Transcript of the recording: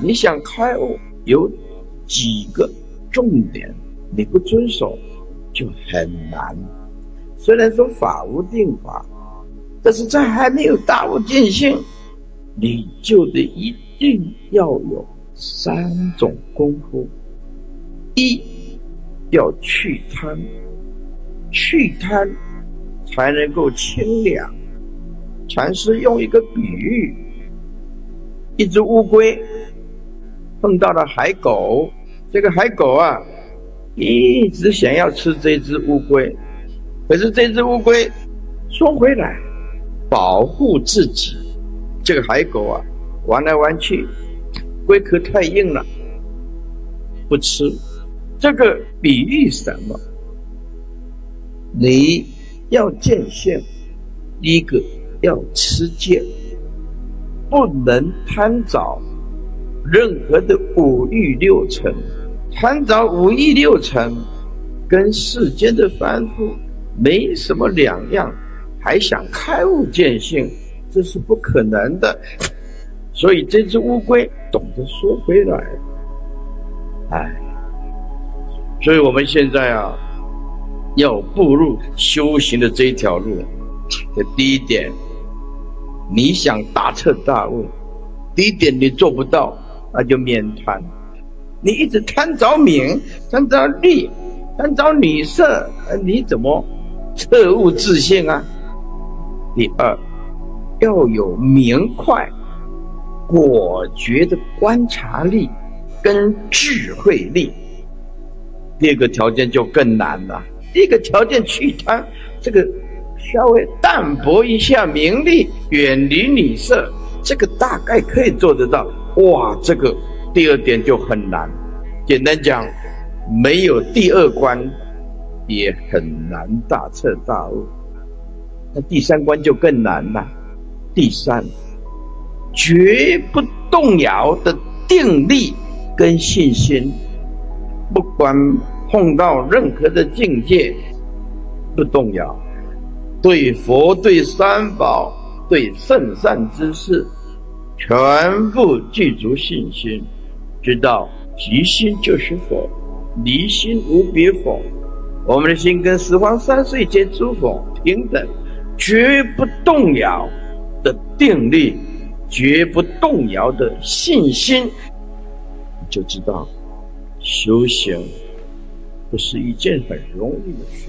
你想开悟，有几个重点，你不遵守就很难。虽然说法无定法，但是在还没有大悟见性，你就得一定要有三种功夫：一要去贪，去贪才能够清凉。禅师用一个比喻：一只乌龟碰到了海狗，这个海狗啊，一直想要吃这只乌龟。可是这只乌龟缩回来，保护自己。这个海狗啊，玩来玩去，龟壳太硬了，不吃。这个比喻什么？你要见性，第一个要持戒，不能贪早任何的五欲六尘，贪着五欲六尘，跟世间的凡夫。没什么两样，还想开悟见性，这是不可能的。所以这只乌龟懂得缩回来，哎，所以我们现在啊，要步入修行的这一条路。这第一点，你想大彻大悟，第一点你做不到，那就免贪。你一直贪着名，贪着利，贪着女色，你怎么？彻悟自信啊！第二，要有明快、果决的观察力跟智慧力。第二个条件就更难了。第一个条件去贪，这个稍微淡泊一下名利，远离女色，这个大概可以做得到。哇，这个第二点就很难。简单讲，没有第二关。也很难大彻大悟，那第三关就更难了。第三，绝不动摇的定力跟信心，不管碰到任何的境界，不动摇。对佛、对三宝、对圣善之事，全部具足信心，知道即心就是佛，离心无别佛。我们的心跟十方三世间诸佛平等，绝不动摇的定力，绝不动摇的信心，就知道修行不是一件很容易的事。